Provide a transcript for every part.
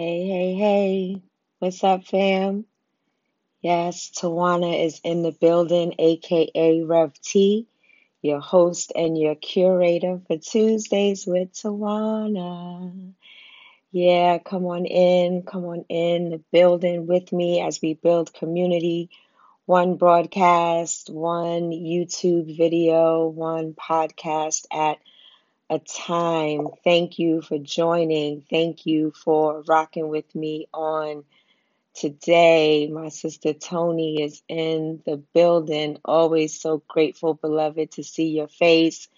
Hey, hey, hey. What's up, fam? Yes, Tawana is in the building, aka Rev T, your host and your curator for Tuesdays with Tawana. Yeah, come on in, come on in the building with me as we build community. One broadcast, one YouTube video, one podcast at a time. Thank you for joining. Thank you for rocking with me on today. My sister Tony is in the building. Always so grateful, beloved, to see your face.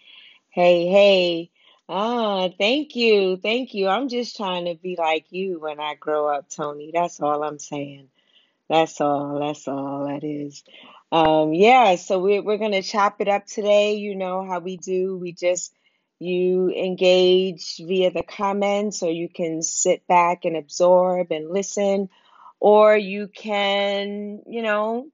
Hey, hey. Ah, thank you. Thank you. I'm just trying to be like you when I grow up, Tony. That's all I'm saying. That's all. That's all that is. Um, yeah, so we're we're gonna chop it up today. You know how we do. We just you engage via the comments, or you can sit back and absorb and listen, or you can, you know,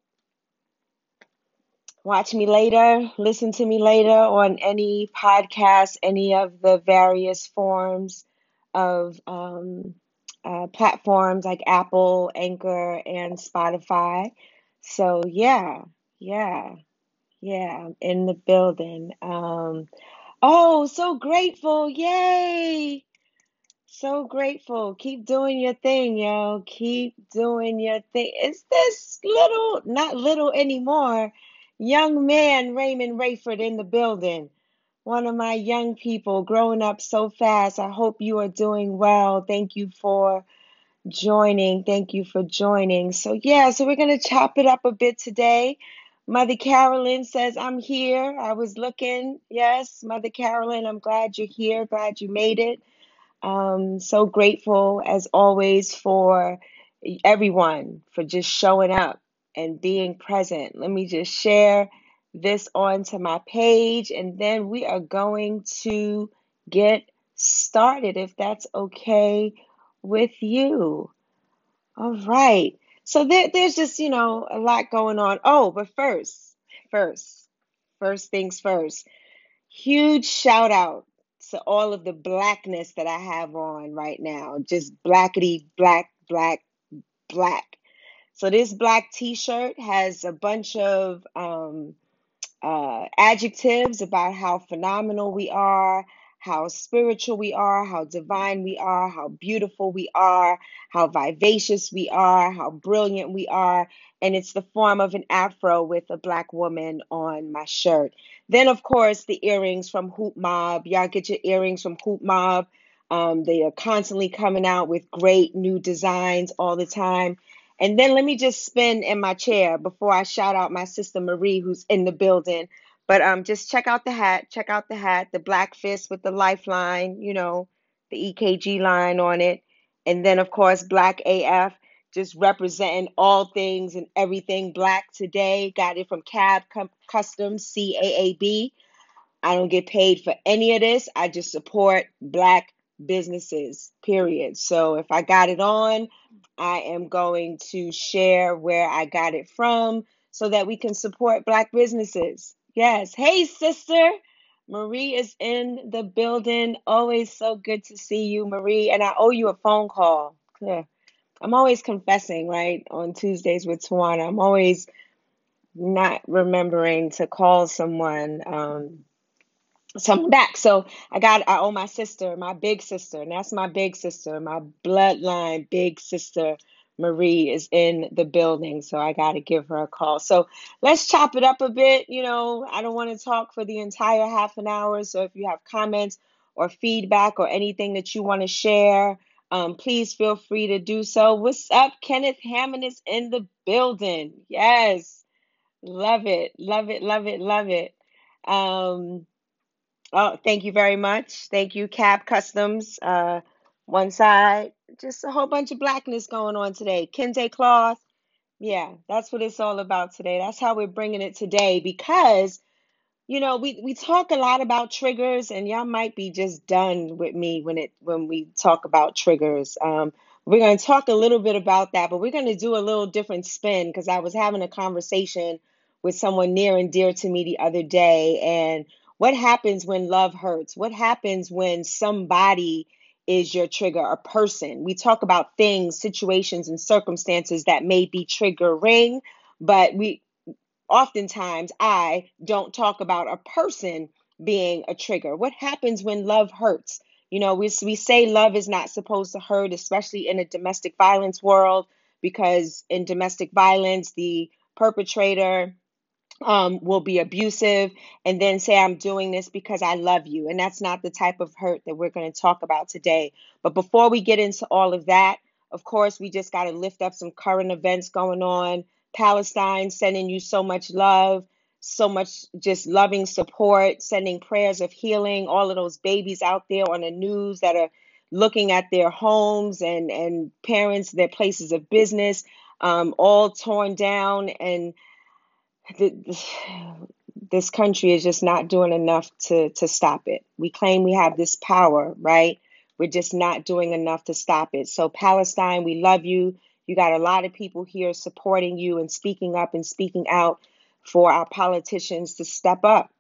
watch me later, listen to me later on any podcast, any of the various forms of um, uh, platforms like Apple, Anchor, and Spotify. So, yeah, yeah, yeah, I'm in the building. Um, oh, so grateful. Yay! So grateful. Keep doing your thing, yo. Keep doing your thing. Is this little, not little anymore, young man Raymond Rayford in the building? One of my young people growing up so fast. I hope you are doing well. Thank you for joining. Thank you for joining. So, yeah, so we're going to chop it up a bit today. Mother Carolyn says, I'm here. I was looking. Yes, Mother Carolyn, I'm glad you're here. Glad you made it. Um, so grateful as always for everyone for just showing up and being present. Let me just share this onto my page and then we are going to get started if that's okay with you. All right. So there, there's just, you know, a lot going on. Oh, but first, first, first things first. Huge shout out to all of the blackness that I have on right now. Just blackety, black, black, black. So this black t-shirt has a bunch of um, uh, adjectives about how phenomenal we are, how spiritual we are, how divine we are, how beautiful we are, how vivacious we are, how brilliant we are. And it's the form of an afro with a black woman on my shirt. Then, of course, the earrings from Hoop Mob. Y'all get your earrings from Hoop Mob. Um, they are constantly coming out with great new designs all the time. And then let me just spin in my chair before I shout out my sister Marie, who's in the building. But um, just check out the hat. Check out the hat, the black fist with the lifeline, you know, the EKG line on it. And then, of course, Black AF, just representing all things and everything black today. Got it from Caab Customs, C A A B. I don't get paid for any of this. I just support black businesses, period. So if I got it on, I am going to share where I got it from so that we can support black businesses. Yes. Hey, sister. Marie is in the building. Always so good to see you, Marie. And I owe you a phone call. I'm always confessing, right? On Tuesdays with Tawana. I'm always not remembering to call someone um, someone back. So I got I owe my sister, my big sister, and that's my big sister, my bloodline big sister Marie is in the building, so I got to give her a call. So let's chop it up a bit. You know, I don't want to talk for the entire half an hour. So if you have comments or feedback or anything that you want to share, um, please feel free to do so. What's up? Kenneth Hammond is in the building. Yes. Love it. Love it. Love it. Love it. Um, oh, thank you very much. Thank you, Caab Customs. Uh, one side, just a whole bunch of blackness going on today. Kente cloth. Yeah, that's what it's all about today. That's how we're bringing it today because you know, we we talk a lot about triggers, and y'all might be just done with me when it when we talk about triggers. Um, we're going to talk a little bit about that, but we're going to do a little different spin because I was having a conversation with someone near and dear to me the other day, and what happens when love hurts? What happens when somebody is your trigger a person. We talk about things, situations, and circumstances that may be triggering, but we oftentimes I don't talk about a person being a trigger. What happens when love hurts? You know, we, we say love is not supposed to hurt, especially in a domestic violence world, because in domestic violence, the perpetrator um, will be abusive and then say, I'm doing this because I love you. And that's not the type of hurt that we're going to talk about today. But before we get into all of that, of course, we just got to lift up some current events going on. Palestine sending you so much love, so much just loving support, sending prayers of healing. All of those babies out there on the news that are looking at their homes and, and parents, their places of business, um, all torn down and this country is just not doing enough to to stop it. We claim we have this power, right? We're just not doing enough to stop it. So Palestine, we love you. You got a lot of people here supporting you and speaking up and speaking out for our politicians to step up,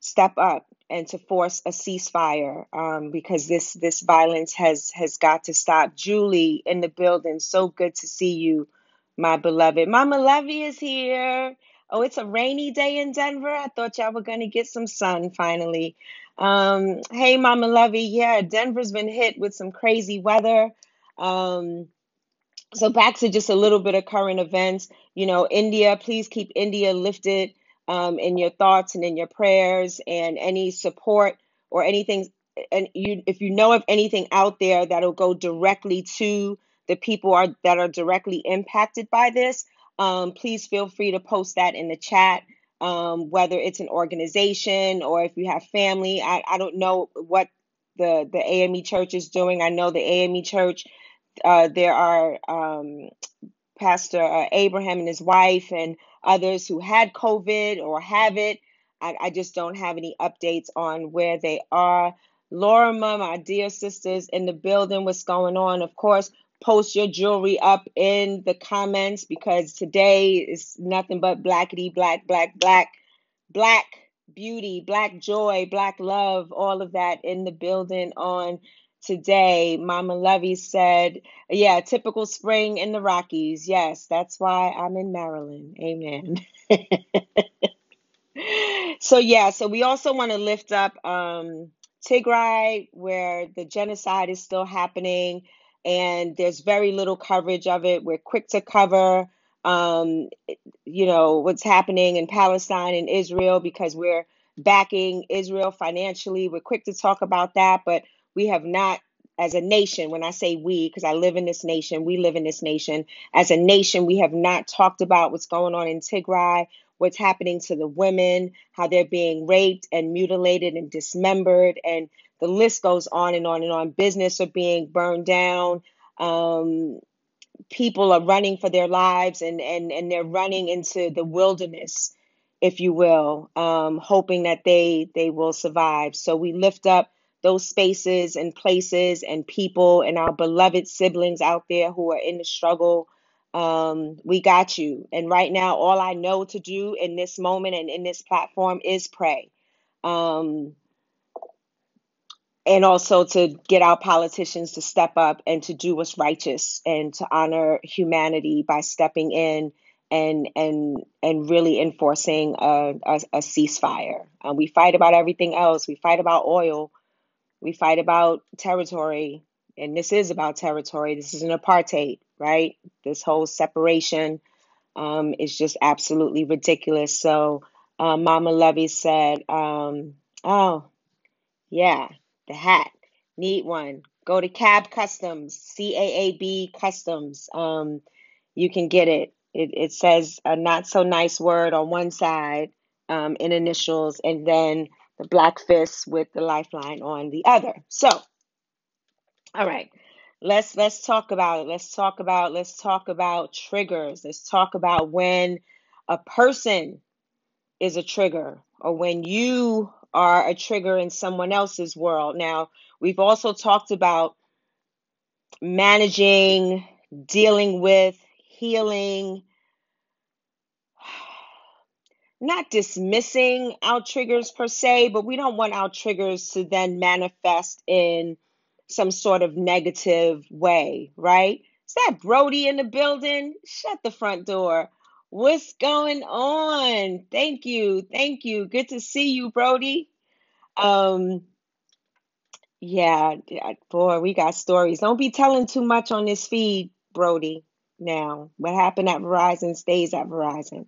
step up, and to force a ceasefire um, because this this violence has has got to stop. Julie in the building, so good to see you, my beloved. Mama Levy is here. Oh, it's a rainy day in Denver. I thought y'all were going to get some sun finally. Um, hey, Mama Lovey. Yeah, Denver's been hit with some crazy weather. Um, so back to just a little bit of current events. You know, India, please keep India lifted um, in your thoughts and in your prayers and any support or anything. And you, if you know of anything out there that'll go directly to the people are, that are directly impacted by this, um, please feel free to post that in the chat. Um, whether it's an organization or if you have family, I, I don't know what the the AME Church is doing. I know the AME Church. Uh, there are um, Pastor uh, Abraham and his wife and others who had COVID or have it. I, I just don't have any updates on where they are. Laura, my dear sisters in the building, what's going on? Of course, post your jewelry up in the comments because today is nothing but blackity black black black black beauty black joy black love all of that in the building on today. Mama lovey said yeah typical spring in the rockies. Yes that's why i'm in maryland. Amen. So yeah so we also want to lift up um tigray where the genocide is still happening and there's very little coverage of it. We're quick to cover, um, you know, what's happening in Palestine and Israel because we're backing Israel financially. We're quick to talk about that, but we have not, as a nation, when I say we, because I live in this nation, we live in this nation, as a nation, we have not talked about what's going on in Tigray, what's happening to the women, how they're being raped and mutilated and dismembered, and the list goes on and on and on. Business are being burned down. Um, people are running for their lives and, and, and they're running into the wilderness, if you will, um, hoping that they, they will survive. So we lift up those spaces and places and people and our beloved siblings out there who are in the struggle. Um, we got you. And right now, all I know to do in this moment and in this platform is pray. Um, and also to get our politicians to step up and to do what's righteous and to honor humanity by stepping in and and and really enforcing a, a, a ceasefire. Uh, we fight about everything else. We fight about oil. We fight about territory, and this is about territory. This is an apartheid, right? This whole separation um, is just absolutely ridiculous. So, uh, Mama Levy said, um, "Oh, yeah." The hat. Need one. Go to Caab Customs, C A A B Customs. Um, you can get it. It, it says a not so nice word on one side um, in initials, and then the black fist with the lifeline on the other. So, all right, let's let's talk about it. Let's talk about let's talk about triggers. Let's talk about when a person is a trigger or when you are a trigger in someone else's world. Now, we've also talked about managing, dealing with, healing, not dismissing our triggers per se, but we don't want our triggers to then manifest in some sort of negative way, right? Is that Brody in the building? Shut the front door. What's going on? Thank you. Thank you. Good to see you, Brody. Um, yeah, boy, we got stories. Don't be telling too much on this feed, Brody. Now, what happened at Verizon stays at Verizon.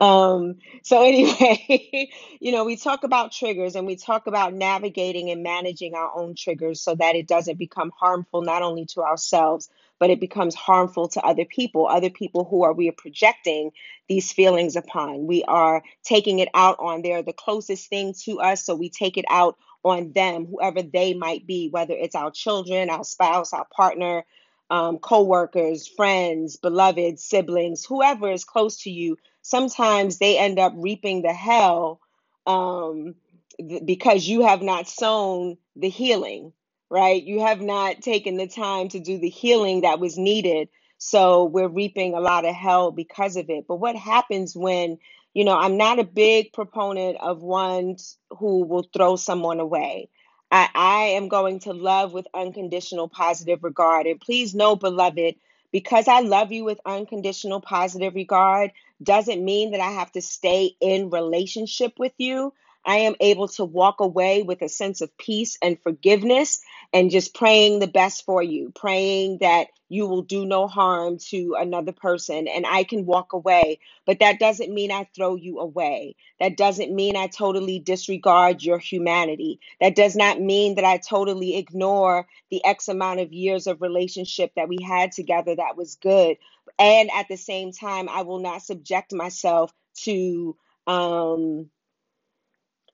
Um, so anyway, you know, we talk about triggers and we talk about navigating and managing our own triggers so that it doesn't become harmful not only to ourselves, but it becomes harmful to other people, other people who are we are projecting these feelings upon. We are taking it out on. They're the closest thing to us, so we take it out on them, whoever they might be, whether it's our children, our spouse, our partner, um, co-workers, friends, beloved, siblings, whoever is close to you sometimes they end up reaping the hell um, th- because you have not sown the healing, right? You have not taken the time to do the healing that was needed. So we're reaping a lot of hell because of it. But what happens when, you know, I'm not a big proponent of ones who will throw someone away. I, I am going to love with unconditional positive regard. And please know, beloved, because I love you with unconditional positive regard, doesn't mean that I have to stay in relationship with you. I am able to walk away with a sense of peace and forgiveness and just praying the best for you, praying that you will do no harm to another person and I can walk away. But that doesn't mean I throw you away. That doesn't mean I totally disregard your humanity. That does not mean that I totally ignore the X amount of years of relationship that we had together that was good and at the same time i will not subject myself to um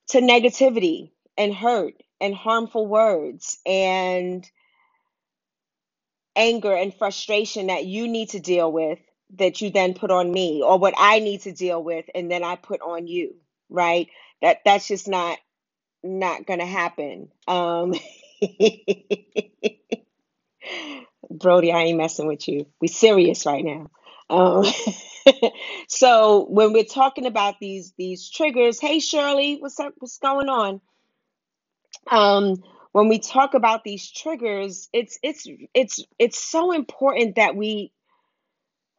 to negativity and hurt and harmful words and anger and frustration that you need to deal with that you then put on me or what i need to deal with and then i put on you right? That that's just not not gonna happen. Um Brody, I ain't messing with you. We serious right now. Um, so when we're talking about these these triggers, hey Shirley, what's up? What's going on? Um, when we talk about these triggers, it's it's it's it's so important that we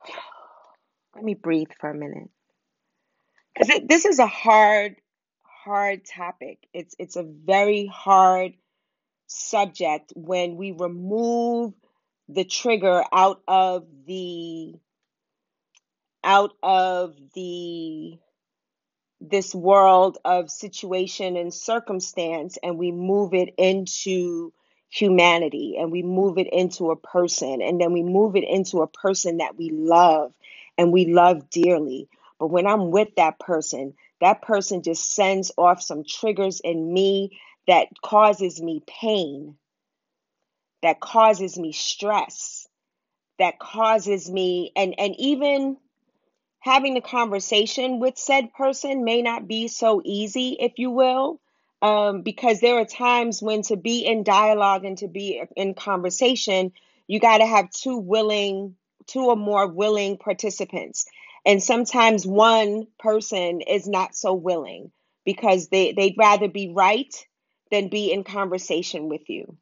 let me breathe for a minute because this is a hard hard topic. It's it's a very hard subject when we remove the trigger out of the out of the this world of situation and circumstance and we move it into humanity and we move it into a person and then we move it into a person that we love and we love dearly. But when i'm with that person that person just sends off some triggers in me that causes me pain that causes me stress that causes me and and even having the conversation with said person may not be so easy if you will um, because there are times when to be in dialogue and to be in conversation you got to have two willing two or more willing participants. And sometimes one person is not so willing because they, they'd rather be right than be in conversation with you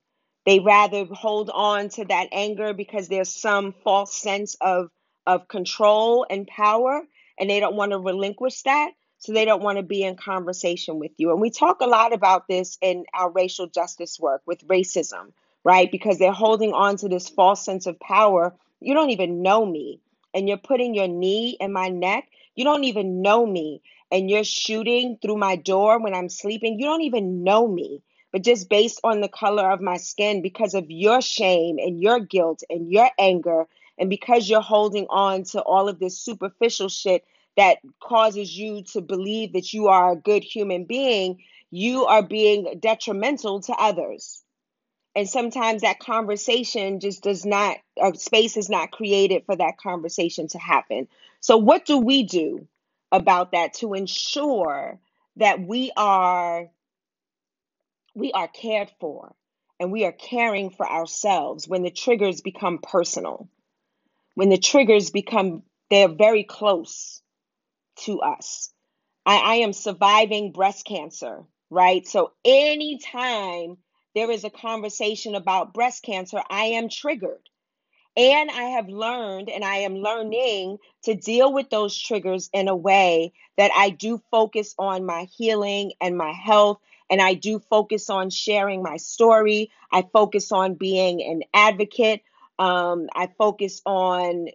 they rather hold on to that anger because there's some false sense of of control and power and they don't want to relinquish that so they don't want to be in conversation with you. And we talk a lot about this in our racial justice work with racism right? Because they're holding on to this false sense of power. You don't even know me and you're putting your knee in my neck. You don't even know me and you're shooting through my door when i'm sleeping. You don't even know me but just based on the color of my skin because of your shame and your guilt and your anger and because you're holding on to all of this superficial shit that causes you to believe that you are a good human being you are being detrimental to others. And sometimes that conversation just does not a space is not created for that conversation to happen. So what do we do about that to ensure that we are we are cared for and we are caring for ourselves when the triggers become personal, when the triggers become, they're very close to us. I, I am surviving breast cancer, right? So anytime there is a conversation about breast cancer, I am triggered. And I have learned and I am learning to deal with those triggers in a way that I do focus on my healing and my health. And I do focus on sharing my story. I focus on being an advocate. Um, I focus on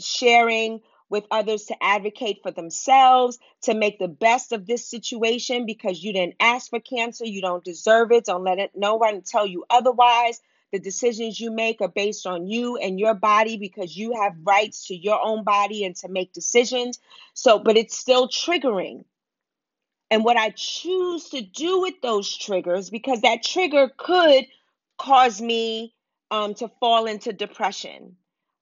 sharing with others to advocate for themselves, to make the best of this situation because you didn't ask for cancer, you don't deserve it. Don't let it no one tell you otherwise. The decisions you make are based on you and your body because you have rights to your own body and to make decisions. So, but it's still triggering. And what I choose to do with those triggers, because that trigger could cause me um, to fall into depression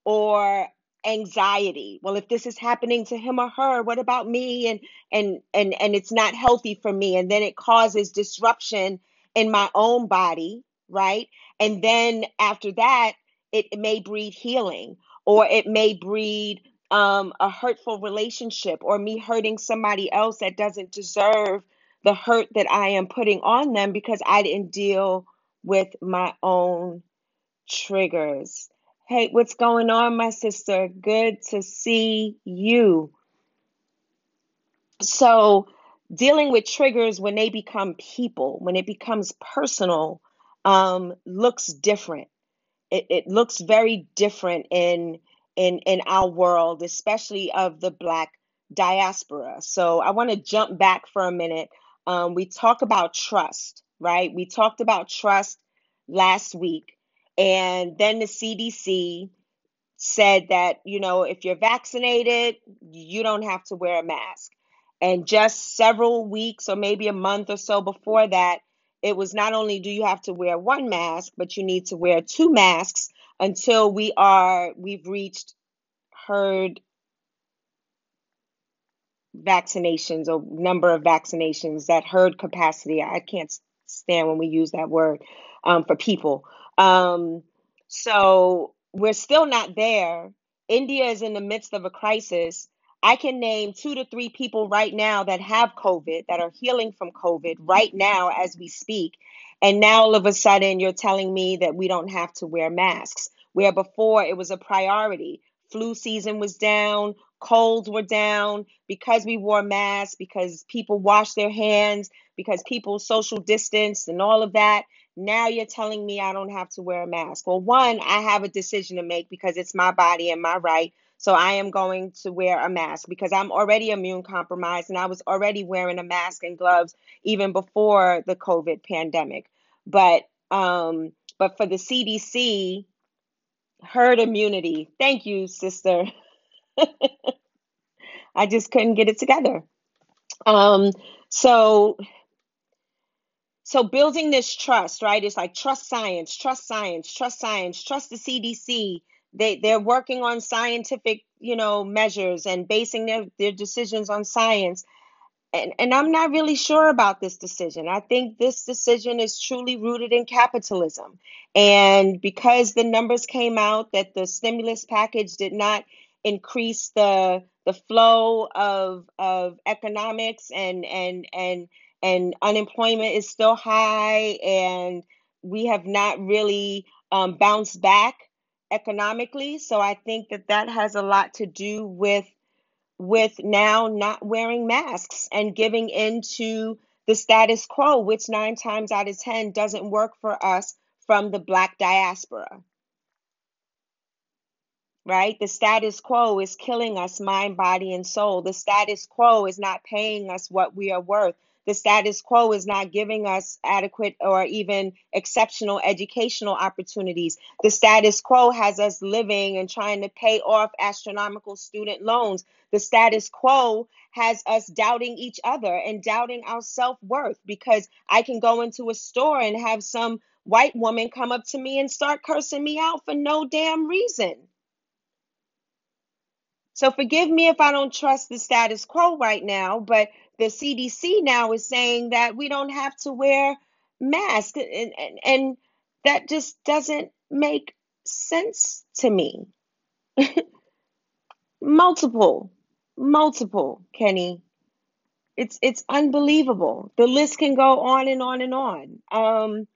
or anxiety. Well if this is happening to him or her what about me? And and and and it's not healthy for me. And then it causes disruption in my own body right? And then after that it, it may breed healing or it may breed um, a hurtful relationship or me hurting somebody else that doesn't deserve the hurt that i am putting on them because i didn't deal with my own triggers Hey, what's going on, my sister? Good to see you. So, dealing with triggers when they become people, when it becomes personal, um, looks different. It, it looks very different in in in our world, especially of the Black diaspora. So, I want to jump back for a minute. Um, we talk about trust, right? We talked about trust last week and then the CDC said that, you know, if you're vaccinated, you don't have to wear a mask. And just several weeks or maybe a month or so before that, it was not only do you have to wear one mask, but you need to wear two masks until we are we've reached herd vaccinations or number of vaccinations that herd capacity. I can't stand when we use that word um, for people. Um, so we're still not there. India is in the midst of a crisis. I can name two to three people right now that have COVID, that are healing from COVID right now as we speak. And now all of a sudden, you're telling me that we don't have to wear masks, where before it was a priority. Flu season was down, colds were down because we wore masks, because people washed their hands, because people social distance and all of that. Now you're telling me I don't have to wear a mask. Well, one, I have a decision to make because it's my body and my right. So I am going to wear a mask because I'm already immune compromised and I was already wearing a mask and gloves even before the COVID pandemic. But um but for the CDC herd immunity. Thank you, sister. I just couldn't get it together. Um so so building this trust, right? It's like trust science, trust science, trust science, trust the CDC. They they're working on scientific, you know, measures and basing their, their decisions on science and, and I'm not really sure about this decision. I think this decision is truly rooted in capitalism. And because the numbers came out that the stimulus package did not increase the the flow of of economics and and and and unemployment is still high and we have not really um, bounced back economically. So I think that that has a lot to do with with now not wearing masks and giving into the status quo, which nine times out of 10 doesn't work for us from the Black diaspora. Right? The status quo is killing us mind, body, and soul. The status quo is not paying us what we are worth. The status quo is not giving us adequate or even exceptional educational opportunities. The status quo has us living and trying to pay off astronomical student loans. The status quo has us doubting each other and doubting our self worth because I can go into a store and have some white woman come up to me and start cursing me out for no damn reason. So forgive me if I don't trust the status quo right now, but the CDC now is saying that we don't have to wear masks, and, and, and that just doesn't make sense to me. multiple, multiple, Kenny. It's it's unbelievable. The list can go on and on and on. Um,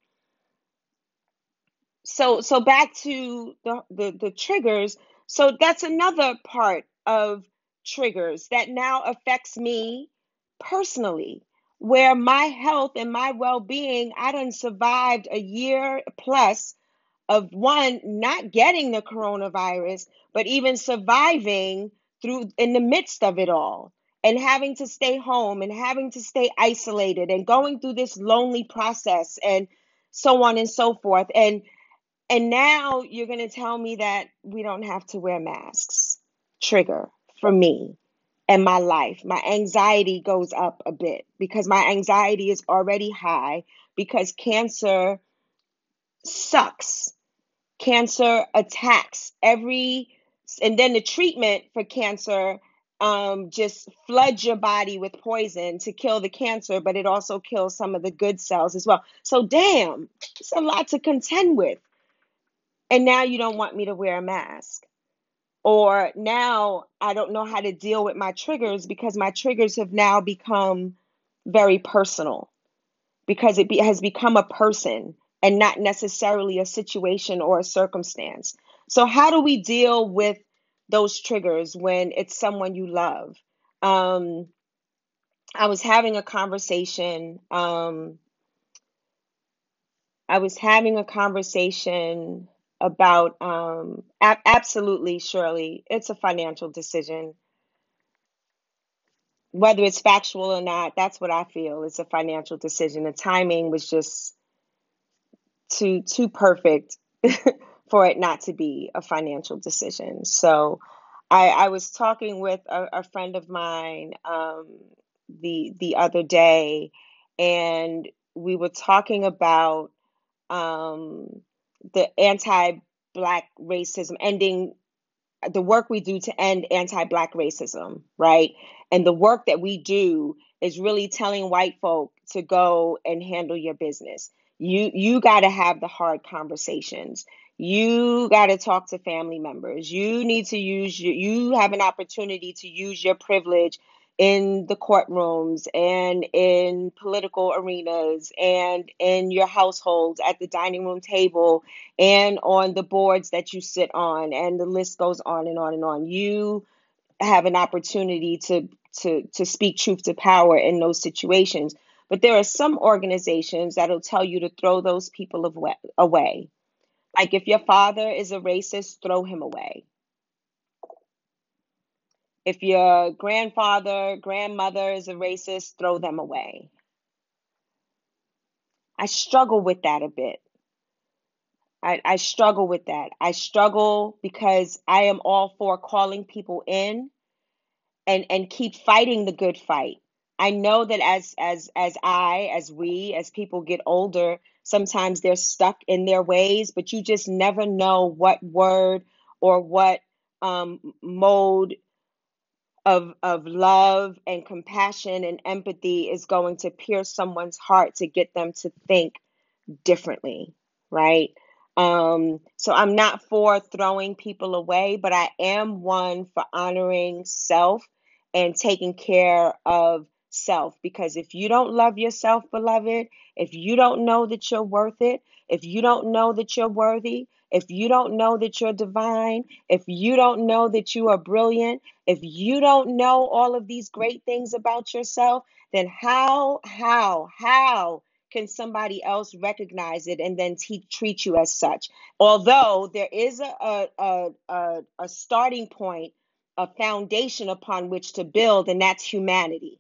so so back to the, the the triggers so that's another part of triggers that now affects me personally where my health and my well-being i done survived a year plus of one not getting the coronavirus but even surviving through in the midst of it all and having to stay home and having to stay isolated and going through this lonely process and so on and so forth and and now you're going to tell me that we don't have to wear masks. Trigger for me and my life. My anxiety goes up a bit because my anxiety is already high because cancer sucks. Cancer attacks every, and then the treatment for cancer um, just floods your body with poison to kill the cancer, but it also kills some of the good cells as well. So, damn, it's a lot to contend with and now you don't want me to wear a mask or now i don't know how to deal with my triggers because my triggers have now become very personal because it be, has become a person and not necessarily a situation or a circumstance. So how do we deal with those triggers when it's someone you love? Um, i was having a conversation um, I was having a conversation about um, absolutely, surely, it's a financial decision. Whether it's factual or not, that's what I feel. It's a financial decision. The timing was just too too perfect for it not to be a financial decision. So I, I was talking with a, a friend of mine um, the the other day, and we were talking about um, the anti-black racism, ending the work we do to end anti-black racism, right? And the work that we do is really telling white folk to go and handle your business. You you got to have the hard conversations. You got to talk to family members. You need to use your, you have an opportunity to use your privilege in the courtrooms and in political arenas and in your households at the dining room table and on the boards that you sit on and the list goes on and on and on. You have an opportunity to to to speak truth to power in those situations. But there are some organizations that'll tell you to throw those people away. Like if your father is a racist throw him away if your grandfather, grandmother is a racist, throw them away. I struggle with that a bit. I, I struggle with that. I struggle because I am all for calling people in and and keep fighting the good fight. I know that as as as I, as we, as people get older, sometimes they're stuck in their ways, but you just never know what word or what um, mode of of love and compassion and empathy is going to pierce someone's heart to get them to think differently, right? Um, so I'm not for throwing people away, but I am one for honoring self and taking care of self. Because if you don't love yourself, beloved, if you don't know that you're worth it, if you don't know that you're worthy, if you don't know that you're divine, if you don't know that you are brilliant, if you don't know all of these great things about yourself, then how, how, how can somebody else recognize it and then treat you as such? Although there is a, a, a, a starting point, a foundation upon which to build, and that's humanity.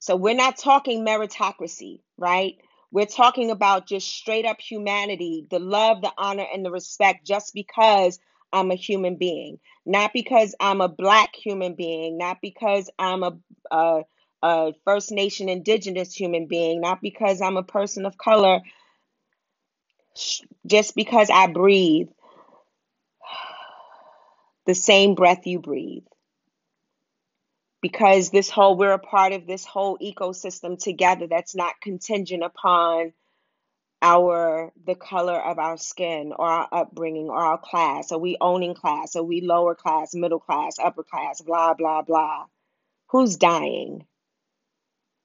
So we're not talking meritocracy, right? We're talking about just straight up humanity, the love, the honor, and the respect just because I'm a human being, not because I'm a black human being, not because I'm a, a, a First Nation indigenous human being, not because I'm a person of color, just because I breathe. The same breath you breathe because this whole we're a part of this whole ecosystem together that's not contingent upon our the color of our skin or our upbringing or our class. Are we owning class are we lower class middle class upper class blah blah blah. Who's dying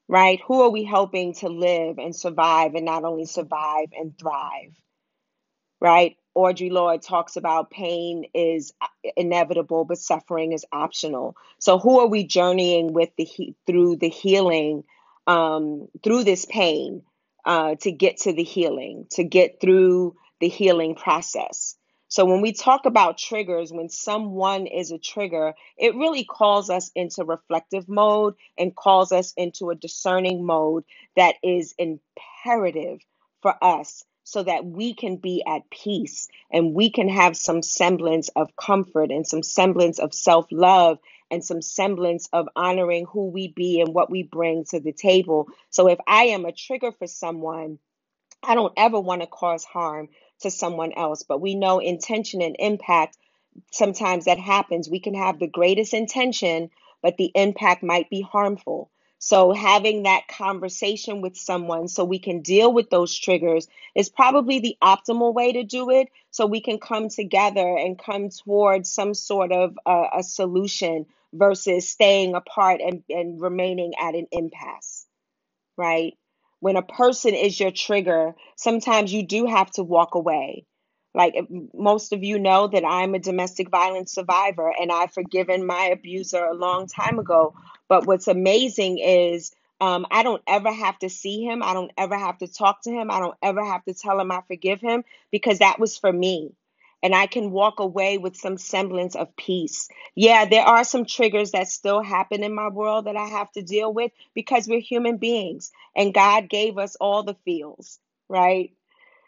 right? Who are we helping to live and survive and not only survive and thrive right? Audre Lorde talks about pain is inevitable, but suffering is optional. So, who are we journeying with the he- through the healing, um, through this pain, uh, to get to the healing, to get through the healing process? So, when we talk about triggers, when someone is a trigger, it really calls us into reflective mode and calls us into a discerning mode that is imperative for us so that we can be at peace and we can have some semblance of comfort and some semblance of self love and some semblance of honoring who we be and what we bring to the table. So if I am a trigger for someone, I don't ever want to cause harm to someone else, but we know intention and impact sometimes that happens. We can have the greatest intention, but the impact might be harmful. So, having that conversation with someone so we can deal with those triggers is probably the optimal way to do it. So, we can come together and come towards some sort of uh, a solution versus staying apart and, and remaining at an impasse, right? When a person is your trigger, sometimes you do have to walk away like most of you know that I'm a domestic violence survivor and I've forgiven my abuser a long time ago. But what's amazing is um, I don't ever have to see him. I don't ever have to talk to him. I don't ever have to tell him I forgive him because that was for me. And I can walk away with some semblance of peace. Yeah, there are some triggers that still happen in my world that I have to deal with because we're human beings and God gave us all the feels, right?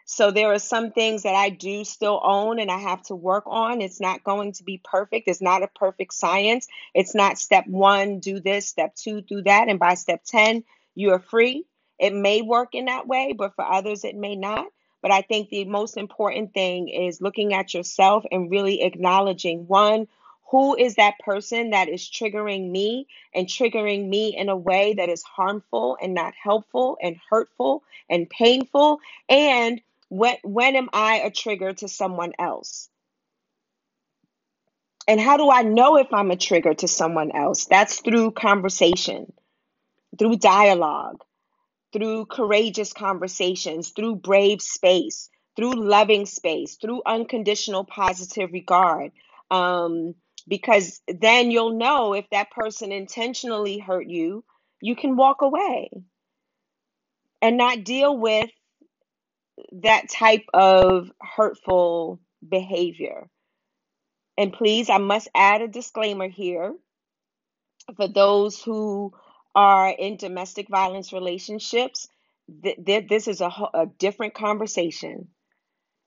So there are some things that I do still own and I have to work on. It's not going to be perfect. It's not a perfect science. It's not step one, do this, step two, do that. And by step 10, you are free. It may work in that way, but for others, it may not. But I think the most important thing is looking at yourself and really acknowledging one, who is that person that is triggering me and triggering me in a way that is harmful and not helpful and hurtful and painful? And when when am I a trigger to someone else? And how do I know if I'm a trigger to someone else? That's through conversation, through dialogue, through courageous conversations, through brave space, through loving space, through unconditional positive regard. Um, because then you'll know if that person intentionally hurt you, you can walk away and not deal with that type of hurtful behavior. And please, I must add a disclaimer here for those who are in domestic violence relationships. Th- th- this is a, a different conversation.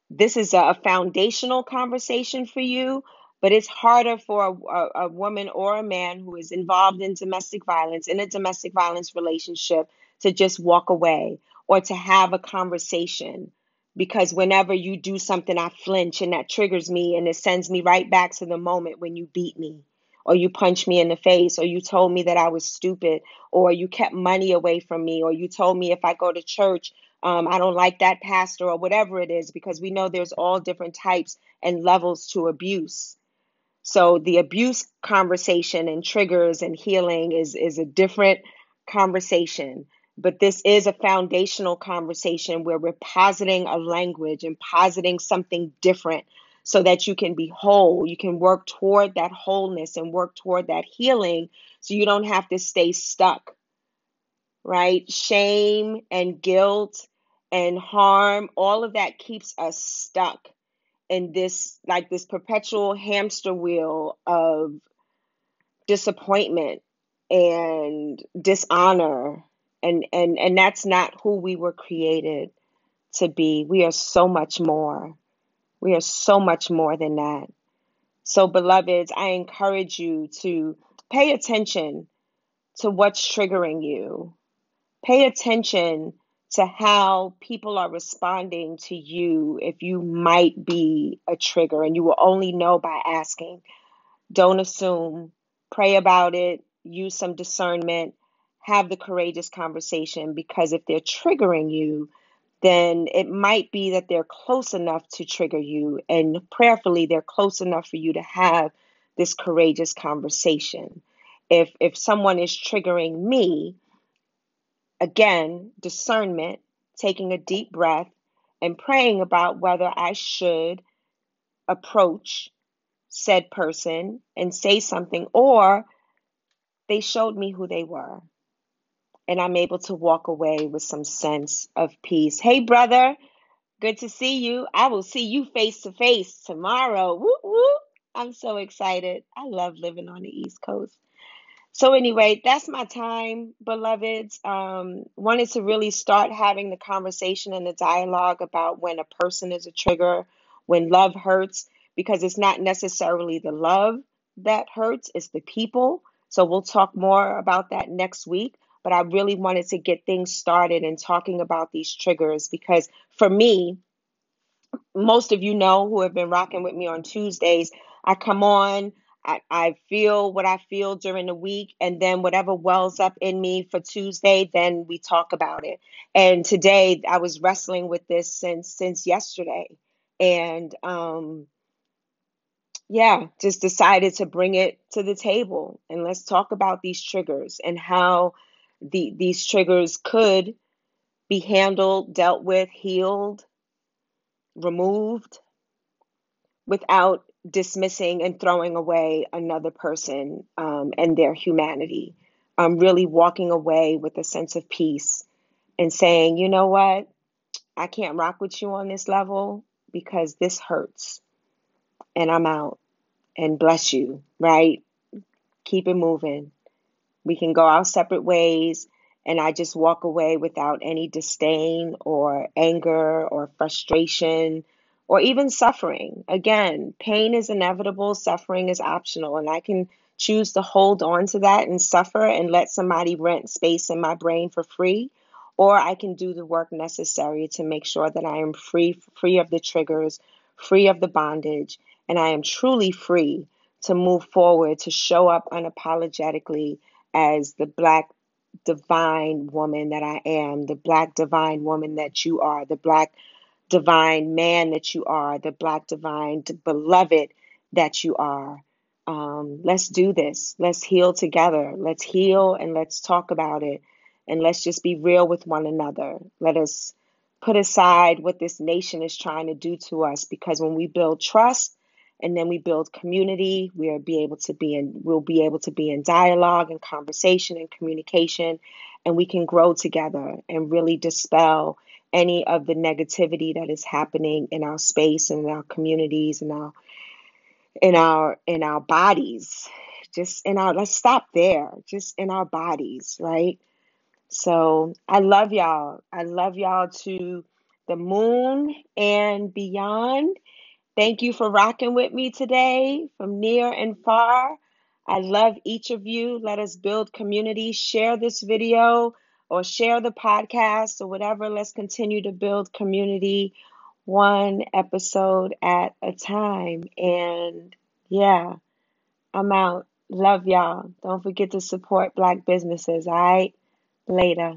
This is a foundational conversation for you, but it's harder for a, a, a woman or a man who is involved in domestic violence, in a domestic violence relationship, to just walk away or to have a conversation because whenever you do something, I flinch and that triggers me and it sends me right back to the moment when you beat me or you punched me in the face or you told me that I was stupid or you kept money away from me or you told me if I go to church, um, I don't like that pastor or whatever it is because we know there's all different types and levels to abuse. So the abuse conversation and triggers and healing is is a different conversation. But this is a foundational conversation where we're positing a language and positing something different so that you can be whole. You can work toward that wholeness and work toward that healing so you don't have to stay stuck, right? Shame and guilt and harm, all of that keeps us stuck in this, like this perpetual hamster wheel of disappointment and dishonor and and and that's not who we were created to be. We are so much more. We are so much more than that. So beloveds i encourage you to pay attention to what's triggering you. Pay attention to how people are responding to you if you might be a trigger and you will only know by asking. Don't assume. Pray about it. Use some discernment have the courageous conversation because if they're triggering you, then it might be that they're close enough to trigger you, and prayerfully, they're close enough for you to have this courageous conversation. If if someone is triggering me, again, discernment, taking a deep breath and praying about whether I should approach said person and say something, or they showed me who they were. And I'm able to walk away with some sense of peace. Hey, brother, good to see you. I will see you face to face tomorrow. Woo woo. I'm so excited. I love living on the East Coast. So anyway, that's my time, beloveds. Um, wanted to really start having the conversation and the dialogue about when a person is a trigger, when love hurts, because it's not necessarily the love that hurts, it's the people. So we'll talk more about that next week. But I really wanted to get things started and talking about these triggers because for me, most of you know who have been rocking with me on Tuesdays, I come on, I, I feel what I feel during the week, and then whatever wells up in me for Tuesday, then we talk about it. And today I was wrestling with this since since yesterday. And um yeah, just decided to bring it to the table and let's talk about these triggers and how the these triggers could be handled, dealt with, healed, removed without dismissing and throwing away another person um, and their humanity. Um, really walking away with a sense of peace and saying, you know what, I can't rock with you on this level because this hurts and I'm out and bless you, right? Keep it moving. We can go our separate ways and I just walk away without any disdain or anger or frustration or even suffering. Again, pain is inevitable, suffering is optional, and I can choose to hold on to that and suffer and let somebody rent space in my brain for free or I can do the work necessary to make sure that I am free free of the triggers, free of the bondage, and I am truly free to move forward to show up unapologetically as the black divine woman that I am, the black divine woman that you are, the black divine man that you are, the black divine beloved that you are. Um, let's do this. Let's heal together. Let's heal and let's talk about it. And let's just be real with one another. Let us put aside what this nation is trying to do to us because when we build trust and then we build community, we'll be able to be in we'll be able to be in dialogue and conversation and communication and we can grow together and really dispel any of the negativity that is happening in our space and in our communities and our in our in our bodies. Just in our let's stop there. Just in our bodies right? So i love y'all. I love y'all to the moon and beyond thank you for rocking with me today from near and far i love each of you let us build community share this video or share the podcast or whatever let's continue to build community one episode at a time. And yeah, I'm out. Love y'all. Don't forget to support black businesses. All right. Later.